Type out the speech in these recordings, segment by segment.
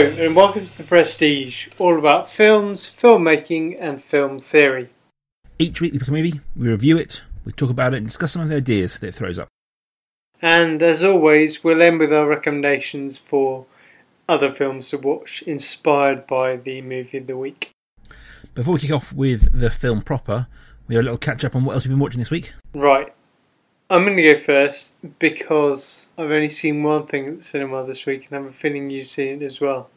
Hello and welcome to The Prestige, all about films, filmmaking, and film theory. Each week we pick a movie, we review it, we talk about it, and discuss some of the ideas that it throws up. And as always, we'll end with our recommendations for other films to watch inspired by the movie of the week. Before we kick off with the film proper, we have a little catch up on what else we've been watching this week. Right. I'm going to go first because I've only seen one thing at the cinema this week and I have a feeling you've seen it as well.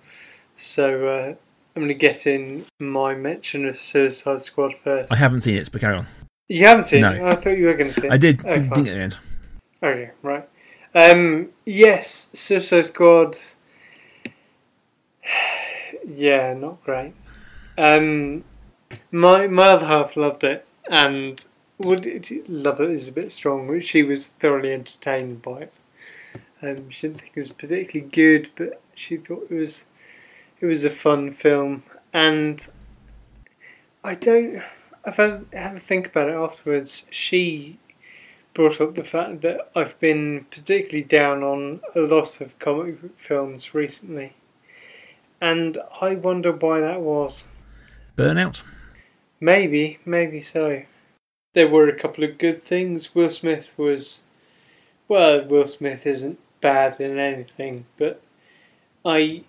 So uh, I'm going to get in my mention of Suicide Squad first. I haven't seen it, but carry on. You haven't seen No. it? I thought you were going to see it. I did, Oh, didn't think at the end. Okay, right. Um, yes, Suicide Squad. yeah, not great. Um, my my other half loved it, and would it, love it is a bit strong. But she was thoroughly entertained by it. Um, she didn't think it was particularly good, but she thought it was it was a fun film, and I don't. I've had, had to think about it afterwards. She brought up the fact that I've been particularly down on a lot of comic book films recently. And I wonder why that was. Burnout? Maybe, maybe so. There were a couple of good things. Will Smith was. Well, Will Smith isn't bad in anything, but I.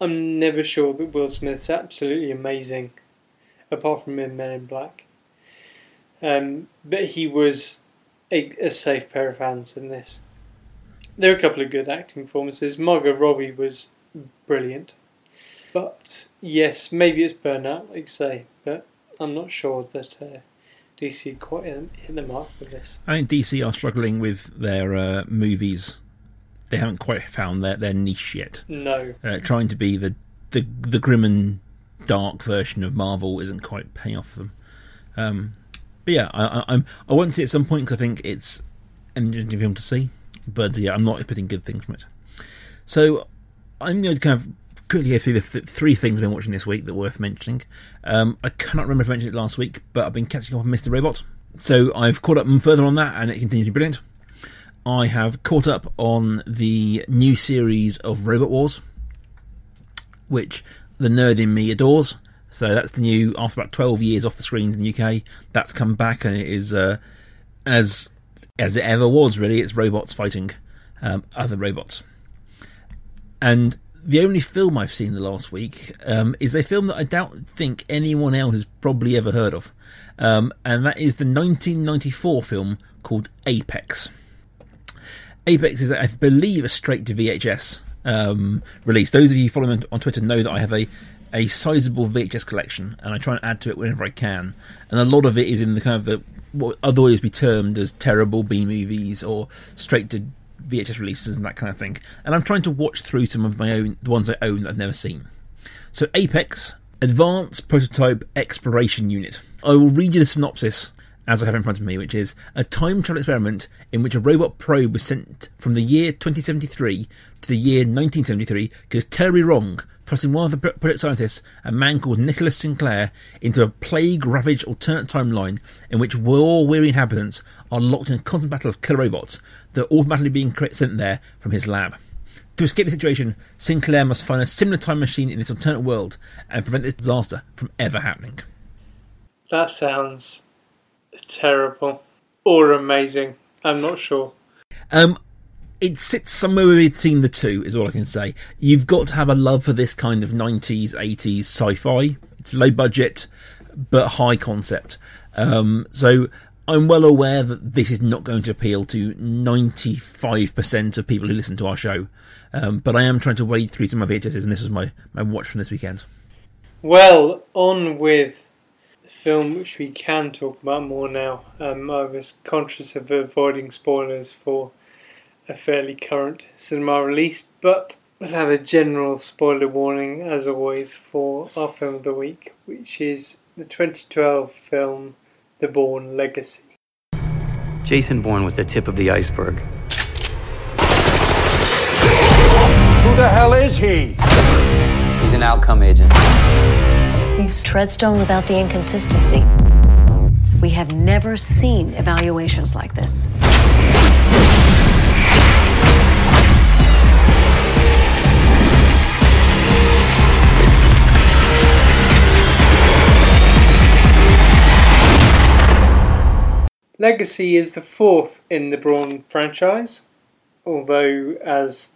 I'm never sure that Will Smith's absolutely amazing, apart from in Men in Black. Um, but he was a, a safe pair of hands in this. There are a couple of good acting performances. Margot Robbie was brilliant. But yes, maybe it's burnout, like you say, but I'm not sure that uh, DC quite hit the mark with this. I think DC are struggling with their uh, movies. They haven't quite found their, their niche yet. No. Uh, trying to be the, the the grim and dark version of Marvel isn't quite paying off for them. Um, but yeah, I, I, I'm I want to see it at some point because I think it's an interesting film to see. But yeah, I'm not expecting good things from it. So I'm going to kind of quickly go through the th- three things I've been watching this week that are worth mentioning. Um, I cannot remember if I mentioned it last week, but I've been catching up on Mr. Robot. So I've caught up further on that, and it continues to be brilliant. I have caught up on the new series of Robot Wars, which the nerd in me adores. So that's the new, after about 12 years off the screens in the UK, that's come back and it is uh, as as it ever was, really. It's robots fighting um, other robots. And the only film I've seen the last week um, is a film that I don't think anyone else has probably ever heard of. Um, and that is the 1994 film called Apex. Apex is, I believe, a straight to VHS um, release. Those of you following me on Twitter know that I have a a sizable VHS collection, and I try and add to it whenever I can. And a lot of it is in the kind of the what otherwise be termed as terrible B movies or straight to VHS releases and that kind of thing. And I'm trying to watch through some of my own, the ones I own that I've never seen. So Apex, Advanced Prototype Exploration Unit. I will read you the synopsis as I have in front of me, which is a time travel experiment in which a robot probe was sent from the year 2073 to the year 1973 goes terribly wrong, thrusting one of the project scientists, a man called Nicholas Sinclair, into a plague-ravaged alternate timeline in which war-weary inhabitants are locked in a constant battle of killer robots that are automatically being sent there from his lab. To escape the situation, Sinclair must find a similar time machine in this alternate world and prevent this disaster from ever happening. That sounds terrible. Or amazing. I'm not sure. Um, it sits somewhere between the two, is all I can say. You've got to have a love for this kind of 90s, 80s sci fi. It's low budget, but high concept. Um, so I'm well aware that this is not going to appeal to 95% of people who listen to our show. Um, but I am trying to wade through some of my VHSs, and this was my, my watch from this weekend. Well, on with film which we can talk about more now. Um, I was conscious of avoiding spoilers for a fairly current cinema release, but we'll have a general spoiler warning as always for our film of the week, which is the 2012 film The Bourne Legacy. Jason Bourne was the tip of the iceberg. Who the hell is he? He's an outcome agent. He's treadstone without the inconsistency. We have never seen evaluations like this. Legacy is the fourth in the Bourne franchise, although as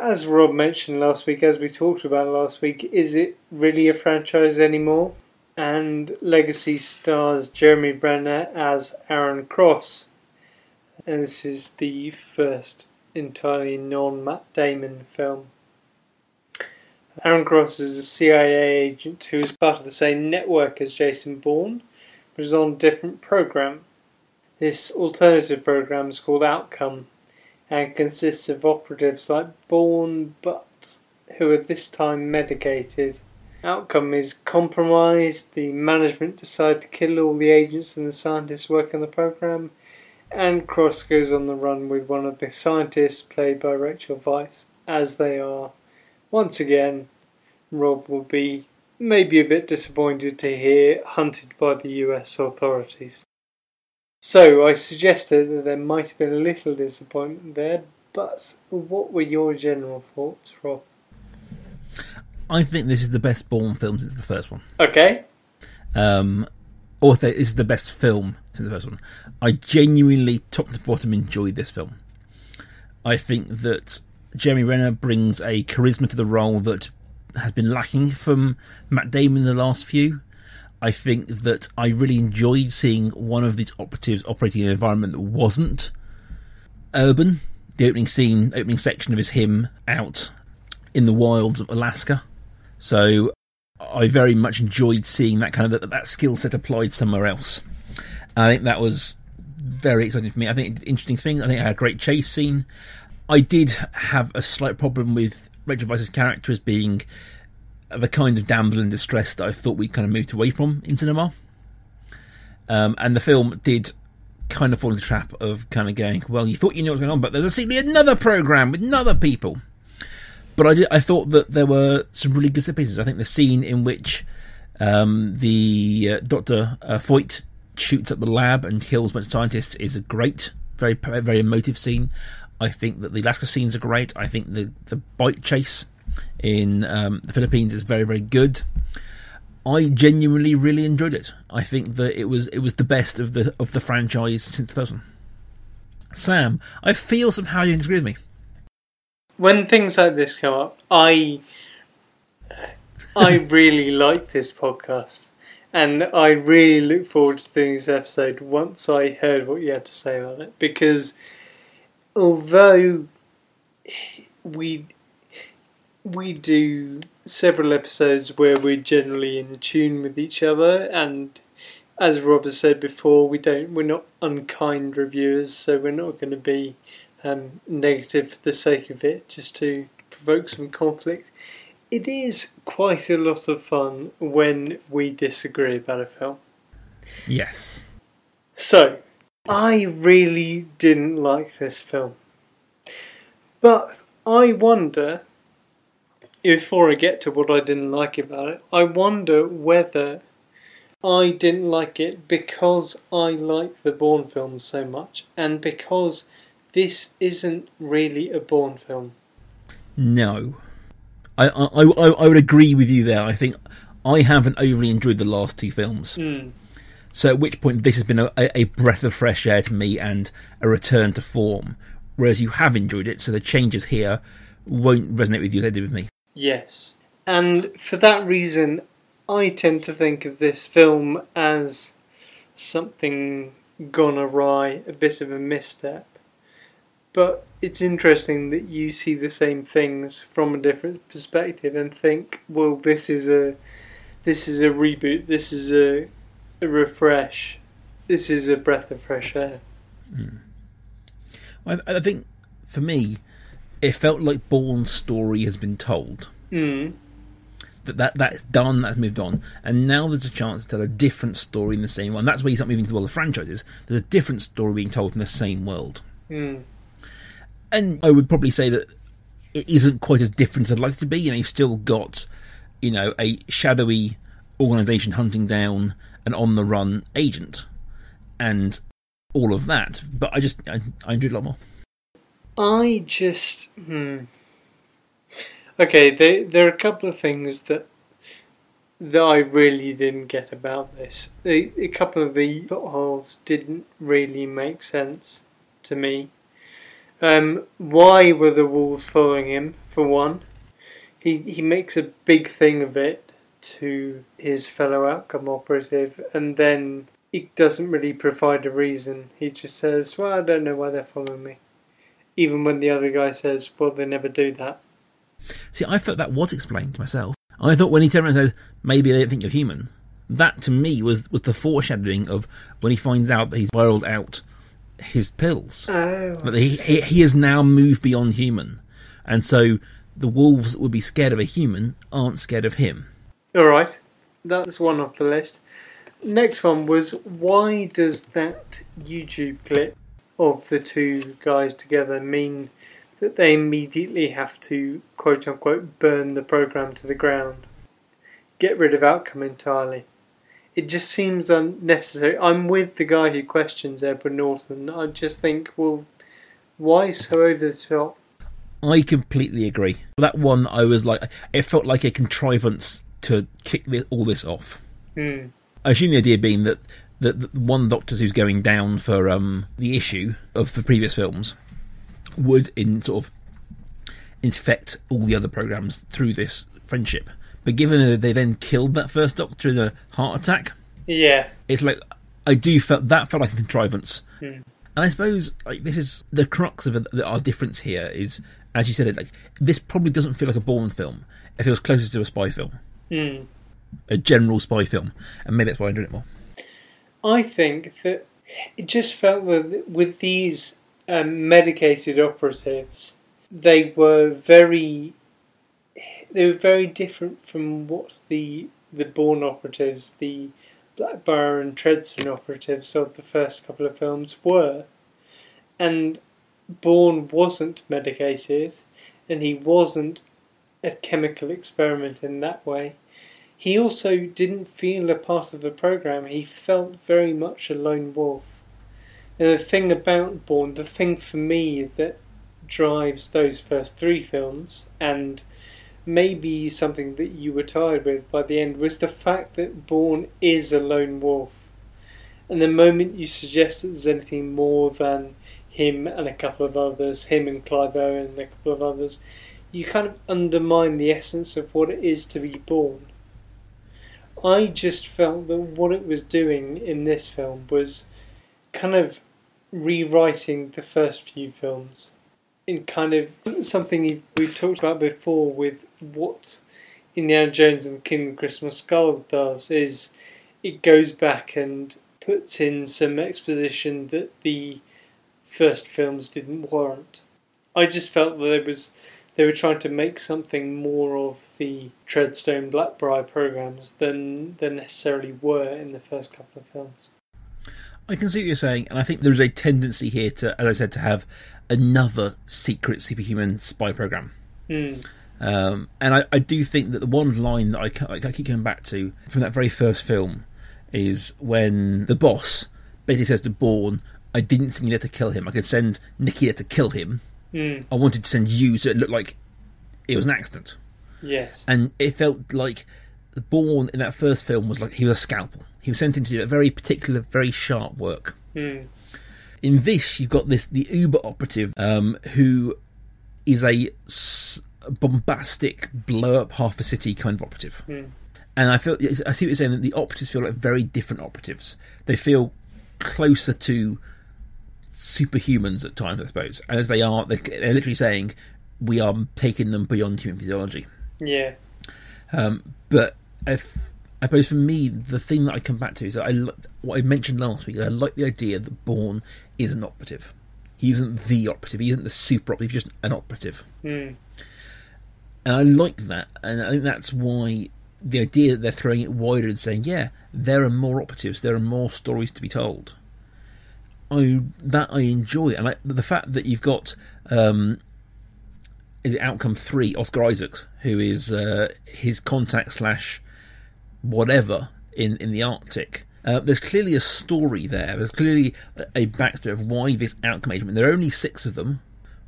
as Rob mentioned last week, as we talked about last week, is it really a franchise anymore? And Legacy stars Jeremy Renner as Aaron Cross, and this is the first entirely non Matt Damon film. Aaron Cross is a CIA agent who is part of the same network as Jason Bourne, but is on a different program. This alternative program is called Outcome and consists of operatives like Bourne but who are this time medicated. Outcome is compromised, the management decide to kill all the agents and the scientists working on the program, and Cross goes on the run with one of the scientists played by Rachel Weisz, as they are once again, Rob will be maybe a bit disappointed to hear hunted by the US authorities. So I suggested that there might have been a little disappointment there, but what were your general thoughts, Rob? I think this is the best Bourne film since the first one. Okay. Um, or this is the best film since the first one. I genuinely, top to bottom, enjoyed this film. I think that Jeremy Renner brings a charisma to the role that has been lacking from Matt Damon in the last few. I think that I really enjoyed seeing one of these operatives operating in an environment that wasn't urban. The opening scene, opening section of is him out in the wilds of Alaska. So I very much enjoyed seeing that kind of that, that skill set applied somewhere else. I think that was very exciting for me. I think interesting thing. I think I had a great chase scene. I did have a slight problem with Rachel Weisz's character as being the kind of damsel in distress that I thought we kind of moved away from in cinema. Um, and the film did kind of fall into the trap of kind of going, well, you thought you knew what was going on, but there's simply another program with another people. But I did, I thought that there were some really good pieces. I think the scene in which um, the uh, Doctor uh, Voight shoots up the lab and kills a bunch of scientists is a great, very very emotive scene. I think that the Alaska scenes are great. I think the the bike chase in um, the Philippines is very very good. I genuinely really enjoyed it. I think that it was it was the best of the of the franchise since the first one. Sam, I feel somehow you disagree with me. When things like this come up, I I really like this podcast, and I really look forward to doing this episode once I heard what you had to say about it because although we we do several episodes where we're generally in tune with each other and as Rob has said before we don't we're not unkind reviewers so we're not going to be um, negative for the sake of it just to provoke some conflict. It is quite a lot of fun when we disagree about a film. Yes. So I really didn't like this film. But I wonder, before I get to what I didn't like about it, I wonder whether I didn't like it because I like the Bourne films so much and because this isn't really a Bourne film. No. I, I, I, I would agree with you there. I think I haven't overly enjoyed the last two films. Mm. So at which point this has been a, a breath of fresh air to me and a return to form. Whereas you have enjoyed it, so the changes here won't resonate with you they did with me. Yes. And for that reason, I tend to think of this film as something gone awry, a bit of a misstep. But it's interesting that you see the same things from a different perspective and think, well, this is a this is a reboot. This is a a refresh. This is a breath of fresh air. Mm. I, I, think for me, it felt like Bourne's story has been told. Mm. That, that that's done, that's moved on, and now there's a chance to tell a different story in the same one. That's where you start moving to the world of franchises. There's a different story being told in the same world. Mm. And I would probably say that it isn't quite as different as I'd like it to be. You know, you've still got, you know, a shadowy organisation hunting down an on the run agent and all of that. But I just I, I enjoyed a lot more. I just hmm. Okay, there there are a couple of things that that I really didn't get about this. A, a couple of the plot holes didn't really make sense to me. Um, why were the wolves following him? For one, he he makes a big thing of it to his fellow outcome operative, and then he doesn't really provide a reason. He just says, "Well, I don't know why they're following me," even when the other guy says, "Well, they never do that." See, I thought that was explained to myself. I thought when he turned around and said, maybe they don't think you're human, that to me was, was the foreshadowing of when he finds out that he's spiraled out his pills. Oh, That he, he, he has now moved beyond human. And so the wolves that would be scared of a human aren't scared of him. All right, that's one off the list. Next one was why does that YouTube clip of the two guys together mean that they immediately have to quote unquote burn the program to the ground, get rid of outcome entirely? It just seems unnecessary. I'm with the guy who questions Edward Norton. I just think, well, why so over the top? I completely agree. That one, I was like, it felt like a contrivance to kick all this off. Hmm. I assume the idea being that that the one doctor who's going down for um, the issue of the previous films would in sort of infect all the other programs through this friendship. But given that they then killed that first doctor in a heart attack, Yeah. it's like I do felt that felt like a contrivance. Hmm. And I suppose like this is the crux of it, our difference here is, as you said, it like this probably doesn't feel like a Bourne film. It feels closer to a spy film, Hmm. a general spy film, and maybe that's why I enjoyed it more. I think that it just felt that with these um, medicated operatives, they were very, they were very different from what the the Bourne operatives, the Blackbriar and Treadstone operatives of the first couple of films were, and Bourne wasn't medicated, and he wasn't a chemical experiment in that way he also didn't feel a part of the program. He felt very much a lone wolf. And the thing about Bourne, the thing for me that drives those first three films, and maybe something that you were tired with by the end, was the fact that Bourne is a lone wolf. And the moment you suggest that there's anything more than him and a couple of others, him and Clive Owen and a couple of others, you kind of undermine the essence of what it is to be Bourne. I just felt that what it was doing in this film was kind of rewriting the first few films in kind of something we talked about before with what Indiana Jones and King Christmas Skull does is it goes back and puts in some exposition that the first films didn't warrant. I just felt that there was they were trying to make something more of the Treadstone Blackbriar programs than than necessarily were in the first couple of films. I can see what you're saying, and I think there is a tendency here to, as I said, to have another secret superhuman spy program. Mm. Um, and I, I do think that the one line that I, I keep going back to from that very first film is when the boss basically says to Bourne, I didn't send you there to kill him. I could send Nicky there to kill him. Mm. I wanted to send you so it looked like it was an accident. Yes. And it felt like the Bourne in that first film was like he was a scalpel. He was sent in to do that very particular, very sharp work. Mm. In this, you've got this the Uber operative um, who is a s- bombastic, blow up half a city kind of operative. Mm. And I feel I see what you're saying that the operatives feel like very different operatives. They feel closer to superhumans at times, I suppose. And as they are, they're, they're literally saying we are taking them beyond human physiology. Yeah. Um, but if, I suppose for me, the thing that I come back to is that I what I mentioned last week. I like the idea that Bourne is an operative. He isn't the operative. He isn't the super operative. He's just an operative, Mm. and I like that. And I think that's why the idea that they're throwing it wider and saying, "Yeah, there are more operatives. There are more stories to be told." I that I enjoy, and I, the fact that you've got um, Outcome Three, Oscar Isaacs, who is uh, his contact slash whatever in in the Arctic. Uh, there's clearly a story there. There's clearly a, backstory of why this outcome agent. There are only six of them.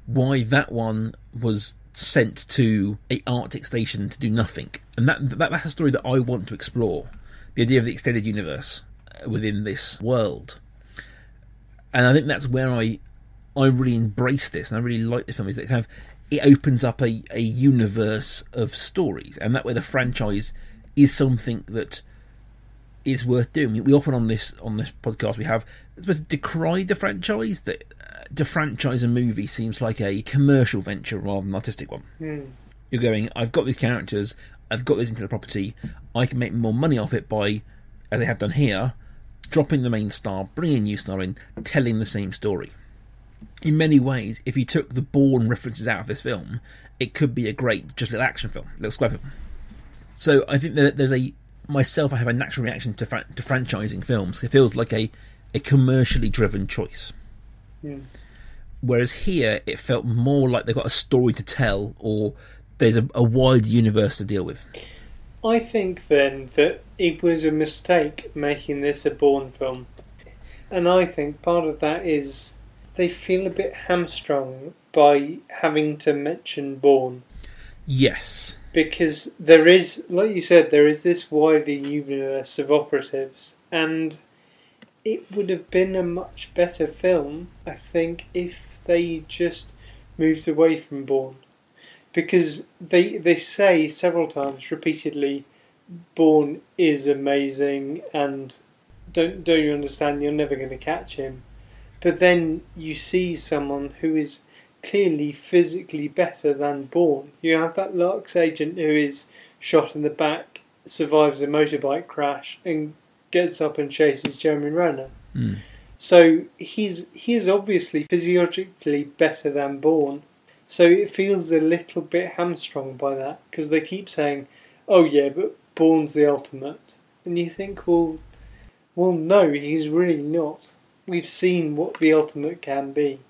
Why that one was sent to a Arctic station to do nothing, and that, that that's a story that I want to explore. The idea of the extended universe uh, within this world, and I think that's where I I really embrace this, and I really like the film. Is that kind of it opens up a, a universe of stories, and that way the franchise is something that is worth doing. We often on this on this podcast we have supposed to decry the franchise that uh, to franchise a movie seems like a commercial venture rather than an artistic one. Mm. You're going, I've got these characters, I've got this into the property, I can make more money off it by, as they have done here, dropping the main star, bringing a new star in, telling the same story. In many ways, if you took the Bourne references out of this film, it could be a great, just little action film, little square film. So I think that there's a myself, I have a natural reaction to to franchising films. It feels like a a commercially driven choice. Mm. Whereas here, it felt more like they've got a story to tell, or there's a, a wide universe to deal with. I think then that it was a mistake making this a Bourne film. And I think part of that is they feel a bit hamstrung by having to mention Bourne. Yes. Because there is, like you said, there is this wider universe of operatives, and it would have been a much better film, I think, if they just moved away from Bourne. Because they they say several times repeatedly, Bourne is amazing, and don't don't you understand? You're never going to catch him. But then you see someone who is clearly physically better than Bourne. You have that LARX agent who is shot in the back, survives a motorbike crash, and gets up and chases Jeremy Renner. Mm. So he's he is obviously physiologically better than Bourne. So it feels a little bit hamstrung by that because they keep saying, "Oh yeah, but Bourne's the ultimate," and you think, well, well, no, he's really not. We've seen what the ultimate can be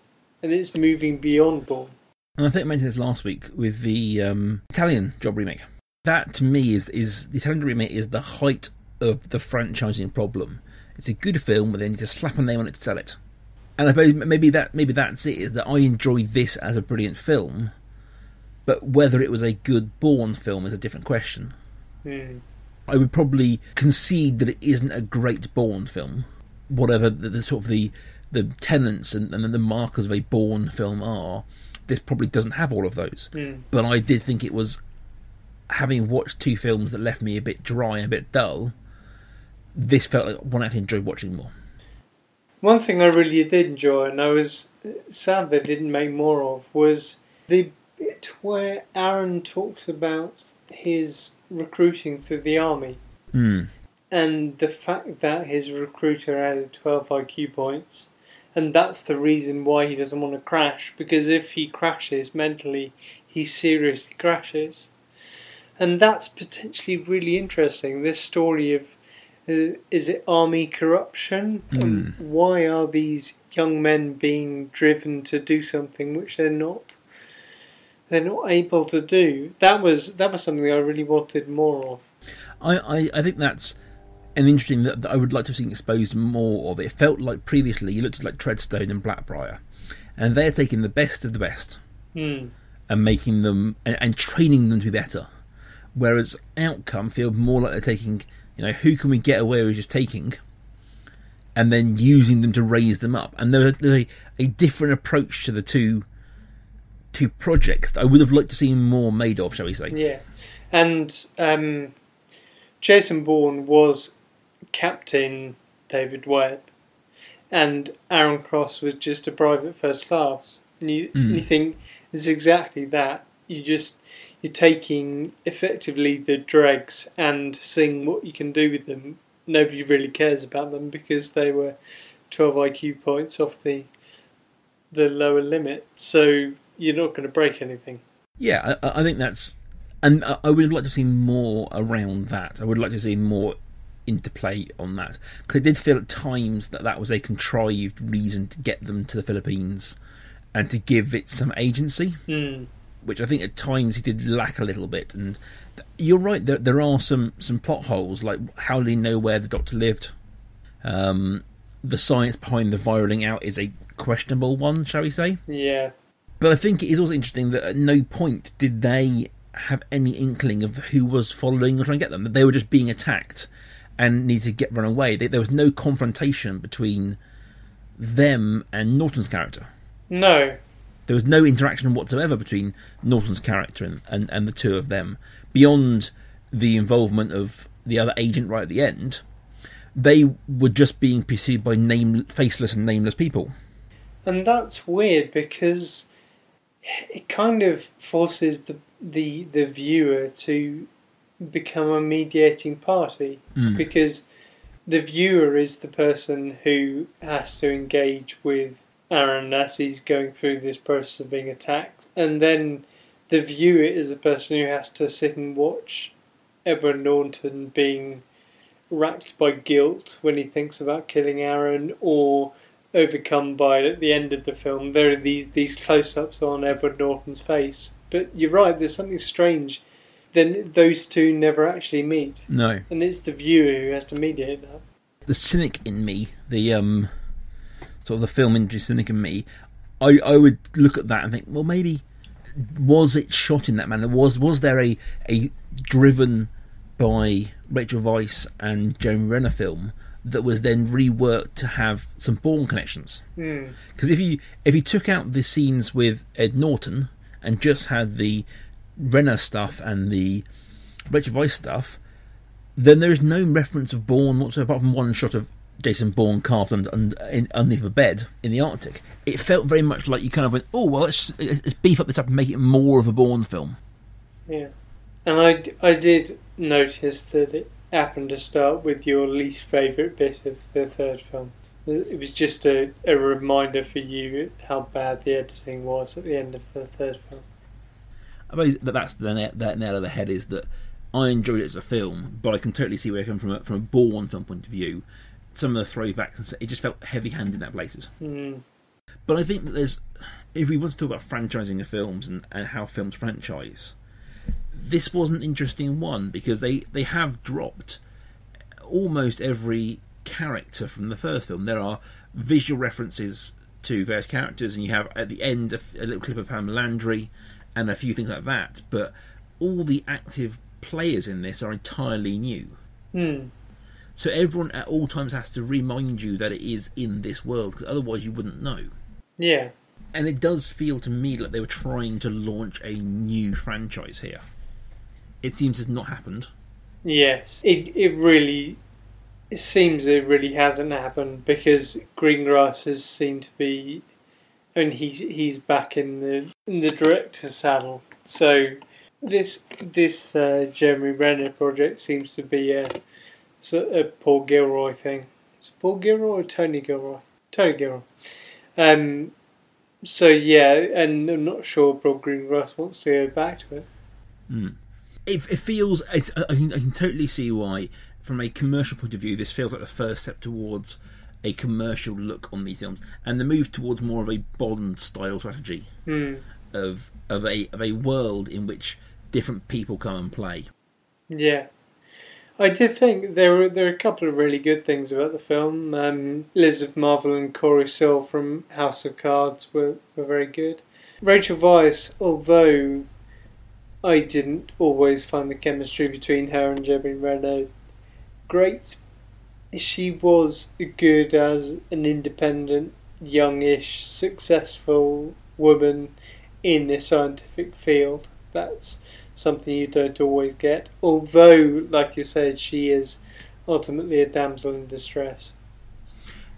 and it's moving beyond Bourne. And I think I mentioned this last week with the um, Italian Job remake. That to me is is the Italian remake is the height of the franchising problem. It's a good film, but then you just slap a name on it to sell it. And I suppose maybe that maybe that's it that I enjoy this as a brilliant film, but whether it was a good Bourne film is a different question. Mm. I would probably concede that it isn't a great Bourne film, whatever the, the sort of the the tenants and, and the markers of a Bourne film are, this probably doesn't have all of those. Mm. But I did think it was, having watched two films that left me a bit dry, a bit dull, this felt like one I enjoyed watching more. One thing I really did enjoy, and I was sad they didn't make more of, was the bit where Aaron talks about his recruiting to the army. Mm. And the fact that his recruiter added 12 IQ points and that's the reason why he doesn't want to crash because if he crashes mentally, he seriously crashes. And that's potentially really interesting. This story of is it army corruption? Mm. why are these young men being driven to do something which they're not? They're not able to do. That was that was something I really wanted more of. I, I, I think that's an interesting that, that, I would like to have seen exposed more of. It felt like previously you looked at like Treadstone and Blackbriar, and they're taking the best of the best mm. and making them and, and, training them to be better. Whereas Outcome feels more like they're taking, you know, who can we get away with just taking, and then using them to raise them up. And there's a, a different approach to the two two projects that I would have liked to see more made of, shall we say? Yeah, and um, Jason Bourne was Captain David Webb, and Aaron Cross was just a private first class. And you, mm. you think it's exactly that. You just you're taking effectively the dregs and seeing what you can do with them. Nobody really cares about them because they were 12 IQ points off the the lower limit. So you're not going to break anything. Yeah, I, I think that's, and I would like to see more around that. I would like to see more interplay on that because it did feel at times that that was a contrived reason to get them to the Philippines and to give it some agency, mm. Which I think at times he did lack a little bit. And you're right, there there are some some plot holes like how do they know where the Doctor lived? Um, the science behind the viraling out is a questionable one, shall we say? Yeah. But I think it is also interesting that at no point did they have any inkling of who was following or trying to get them. They were just being attacked and needed to get run away. They, there was no confrontation between them and Norton's character. No. There was no interaction whatsoever between Norton's character and, and, and the two of them beyond the involvement of the other agent right at the end. They were just being pursued by name, faceless and nameless people. And that's weird because it kind of forces the the the viewer to become a mediating party Mm. because the viewer is the person who has to engage with Aaron as he's going through this process of being attacked, and then the viewer is the person who has to sit and watch Edward Norton being racked by guilt when he thinks about killing Aaron, or overcome by it at the end of the film. There are these these close-ups on Edward Norton's face, but you're right. There's something strange. Then those two never actually meet, No. and it's the viewer who has to mediate that. the cynic in me, the um, sort of the film industry cynic in me, I I would look at that and think, well, maybe was it shot in that manner? Was was there a a driven by Rachel Weisz and Jeremy Renner film that was then reworked to have some Bourne connections? Hmm. Because if you if you took out the scenes with Ed Norton and just had the Renner stuff and the Rachel Weisz stuff, then there is no reference of Bourne whatsoever, apart from one shot of Jason Bourne carved under, under, in, underneath a bed in the Arctic. It felt very much like you kind of went, oh well, let's, let's beef up this up and make it more of a Bourne film. Yeah, and I, I did notice that it happened to start with your least favourite bit of the third film. It was just a, a reminder for you how bad the editing was at the end of the third film. I suppose that that's the that nail of the head is that I enjoyed it as a film, but I can totally see where you come from a, from a Bourne film point of view. Some of the throwbacks and it just felt heavy-handed in places. Mm. But I think that there's, if we want to talk about franchising of films and, and how films franchise, this was an interesting one because they, they have dropped almost every character from the first film. There are visual references to various characters, and you have at the end a little clip of Pam Landy and a few things like that. But all the active players in this are entirely new. Hmm. So everyone at all times has to remind you that it is in this world, because otherwise you wouldn't know. Yeah, And it does feel to me like they were trying to launch a new franchise here. It seems to have not happened. yes. It it really it seems it really hasn't happened because Greengrass has seemed to be, and he's he's back in the in the director's saddle. So this this uh, Jeremy Renner project seems to be a, so- a Paul Gilroy thing. Is it Paul Gilroy or Tony Gilroy? Tony Gilroy. Um. So yeah, and I'm not sure Bob Greengrass wants to go back to it. It, it feels. It's, I, can, I can totally see why, from a commercial point of view, this feels like the first step towards a commercial look on these films, and the move towards more of a Bond style strategy Hmm. of of a of a world in which different people come and play. Yeah, I did think there were there were a couple of really good things about the film. Um, Elizabeth Marvel and Corey Stoll from House of Cards were, were very good. Rachel Weisz, although I didn't always find the chemistry between her and Jeremy Renner great, she was good as an independent, youngish, successful woman in a scientific field. That's something you don't always get. Although, like you said, she is ultimately a damsel in distress.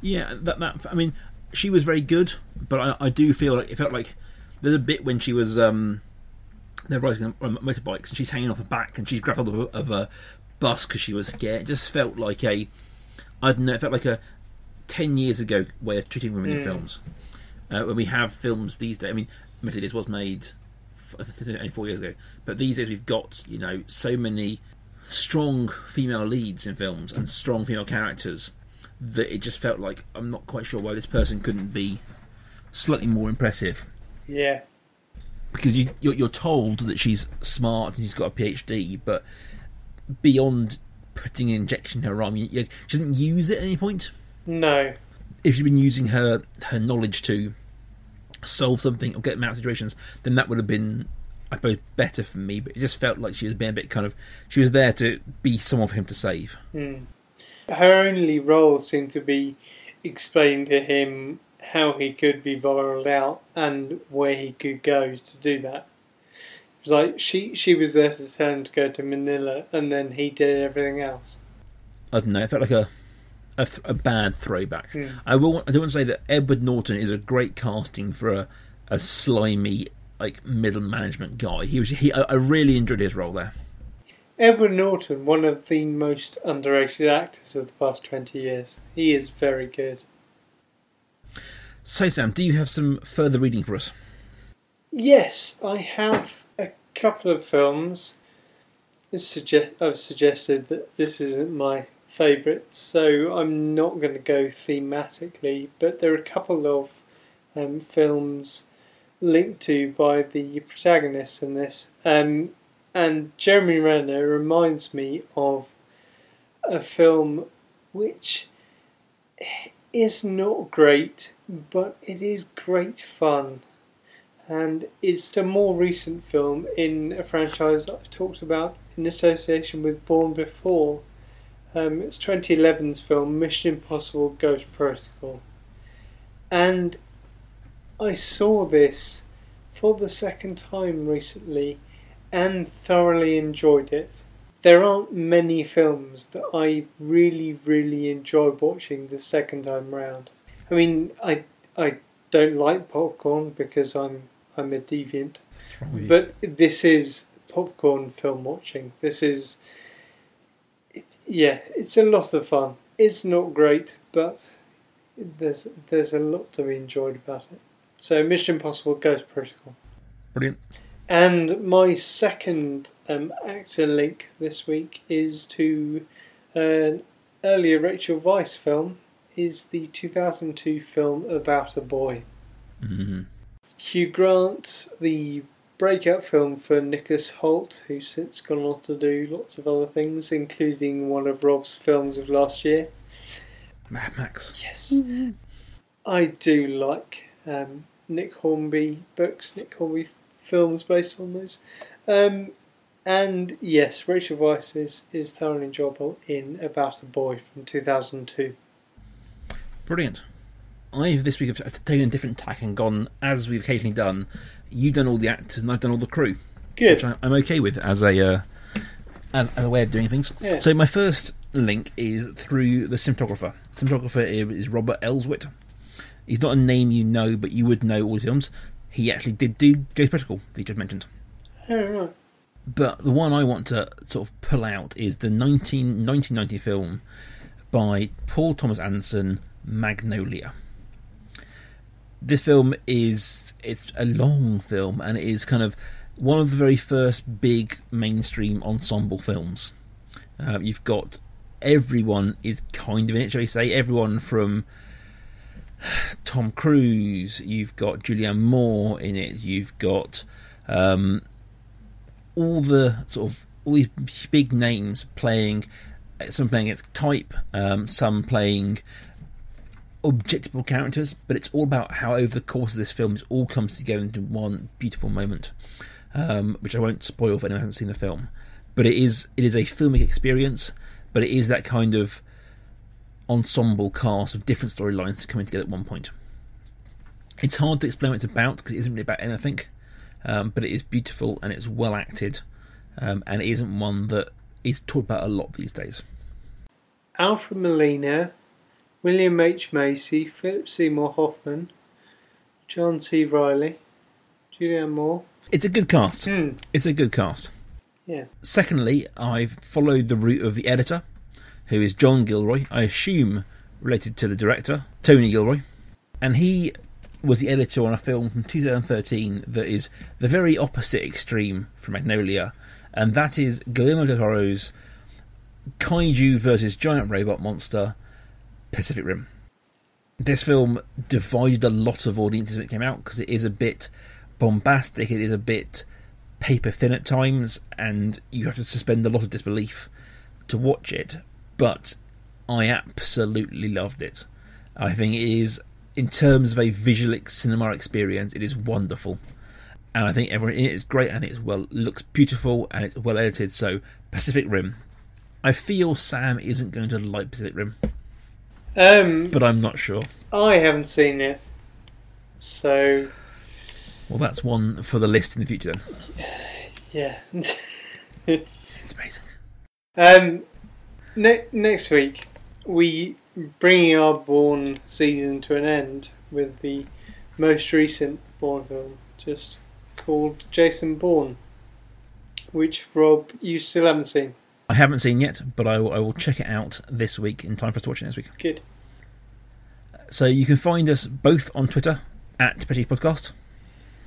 Yeah, that that I mean, she was very good, but I, I do feel like it felt like there's a bit when she was um they're riding on motorbikes and she's hanging off the back and she's grabbed hold of a, of a bus because she was scared. It just felt like a I don't know. It felt like a ten years ago way of treating women in Mm. films. Uh, when we have films these days, I mean, admittedly, this was made only four years ago, but these days we've got you know so many strong female leads in films and strong female characters that it just felt like I'm not quite sure why this person couldn't be slightly more impressive. Yeah, because you you're, you're told that she's smart and she's got a PhD, but beyond putting an injection in her arm, you, you, she doesn't use it at any point. no, If she'd been using her her knowledge to solve something or get them out of situations, then that would have been, I suppose, better for me. But it just felt like she was being a bit kind of, she was there to be someone for him to save. Hmm. Her only role seemed to be explaining to him how he could be viraled out and where he could go to do that. It was like she she was there to tell him to go to Manila, and then he did everything else. I don't know. It felt like a a, th- a bad throwback. Hmm. I will. I do want to say that Edward Norton is a great casting for a, a slimy like middle management guy. He was. He. I, I really enjoyed his role there. Edward Norton, one of the most underrated actors of the past twenty years. He is very good. So Sam, do you have some further reading for us? Yes, I have a couple of films. Suggest I've suggested that this isn't my favourite, so I'm not going to go thematically. But there are a couple of um, films linked to by the protagonists in this, um, and Jeremy Renner reminds me of a film which is not great, but it is great fun and it's a more recent film in a franchise that I've talked about in association with Bourne Before. Um, it's 2011's film Mission Impossible Ghost Protocol. And I saw this for the second time recently and thoroughly enjoyed it. There aren't many films that I really, really enjoy watching the second time round. I mean, I I don't like popcorn because I'm I'm a deviant. But this is popcorn film watching. This is, yeah, it's a lot of fun. It's not great, but there's there's a lot to be enjoyed about it. So Mission Impossible Ghost Protocol. Brilliant. And my second um, actor link this week is to an earlier Rachel Weisz film. Is the 2002 film About a Boy. hmm Hugh Grant, the breakout film for Nicholas Hoult, who's since gone on to do lots of other things, including one of Rob's films of last year. Mad Max. Yes. I do like um, Nick Hornby books, Nick Hornby films based on those. Um, and yes, Rachel Weisz is, is thoroughly enjoyable in About a Boy from 2002. Brilliant. I've this week have taken a different tack and gone as we've occasionally done. You've done all the actors and I've done all the crew, Good. which I, I'm okay with as a uh, as, as a way of doing things. Yeah. So my first link is through the cinematographer. Cinematographer is Robert Elswit. He's not a name you know, but you would know all his films. He actually did do Ghost Protocol that you just mentioned. Oh. But the one I want to sort of pull out is the 19, 1990 film by Paul Thomas Anderson, Magnolia. This film is it's a long film and it is kind of one of the very first big mainstream ensemble films. Uh, you've got everyone is kind of in it, shall we say? Everyone from Tom Cruise, you've got Julianne Moore in it, you've got um, all the sort of all these big names playing. Some playing its type, um, some playing objectable characters, but it's all about how over the course of this film it all comes together into one beautiful moment, um, which I won't spoil for anyone who hasn't seen the film. But it is it is a filmic experience, but it is that kind of ensemble cast of different storylines coming together at one point. It's hard to explain what it's about because it isn't really about anything, um, but it is beautiful and it's well acted, um, and it isn't one that is talked about a lot these days. Alfred Molina, William H. Macy, Philip Seymour Hoffman, John C. Reilly, Julianne Moore. It's a good cast. Hmm. It's a good cast. Yeah. Secondly, I've followed the route of the editor, who is John Gilroy, I assume related to the director, Tony Gilroy. And he was the editor on a film from 2013 that is the very opposite extreme from Magnolia, and that is Guillermo del Toro's Kaiju versus Giant Robot Monster Pacific Rim. This film divided a lot of audiences when it came out because it is a bit bombastic, it is a bit paper thin at times, and you have to suspend a lot of disbelief to watch it. But I absolutely loved it. I think it is in terms of a visual cinema experience, it is wonderful. And I think everyone in it is great, and it's well looks beautiful, and it's well edited. So Pacific Rim, I feel Sam isn't going to like Pacific Rim, Um, but I'm not sure. I haven't seen it, so Well, that's one for the list in the future. Then yeah. it's amazing. um, ne- next week we bringing our Bourne season to an end with the most recent Bourne film, just called Jason Bourne, which Rob you still haven't seen. I haven't seen yet, but I will, I will check it out this week in time for us to watch it next week. Good. So you can find us both on Twitter at Petty Podcast,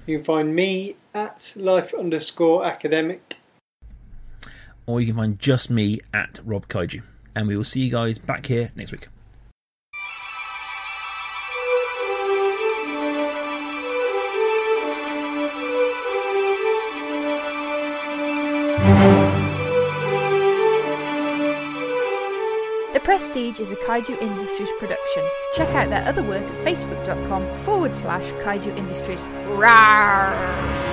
You can find me at life underscore academic. or you can find just me at Rob Kaiju. And we will see you guys back here next week. Prestige is a Kaiju Industries production. Check out their other work at facebook.com forward slash Kaiju Industries. Rawr!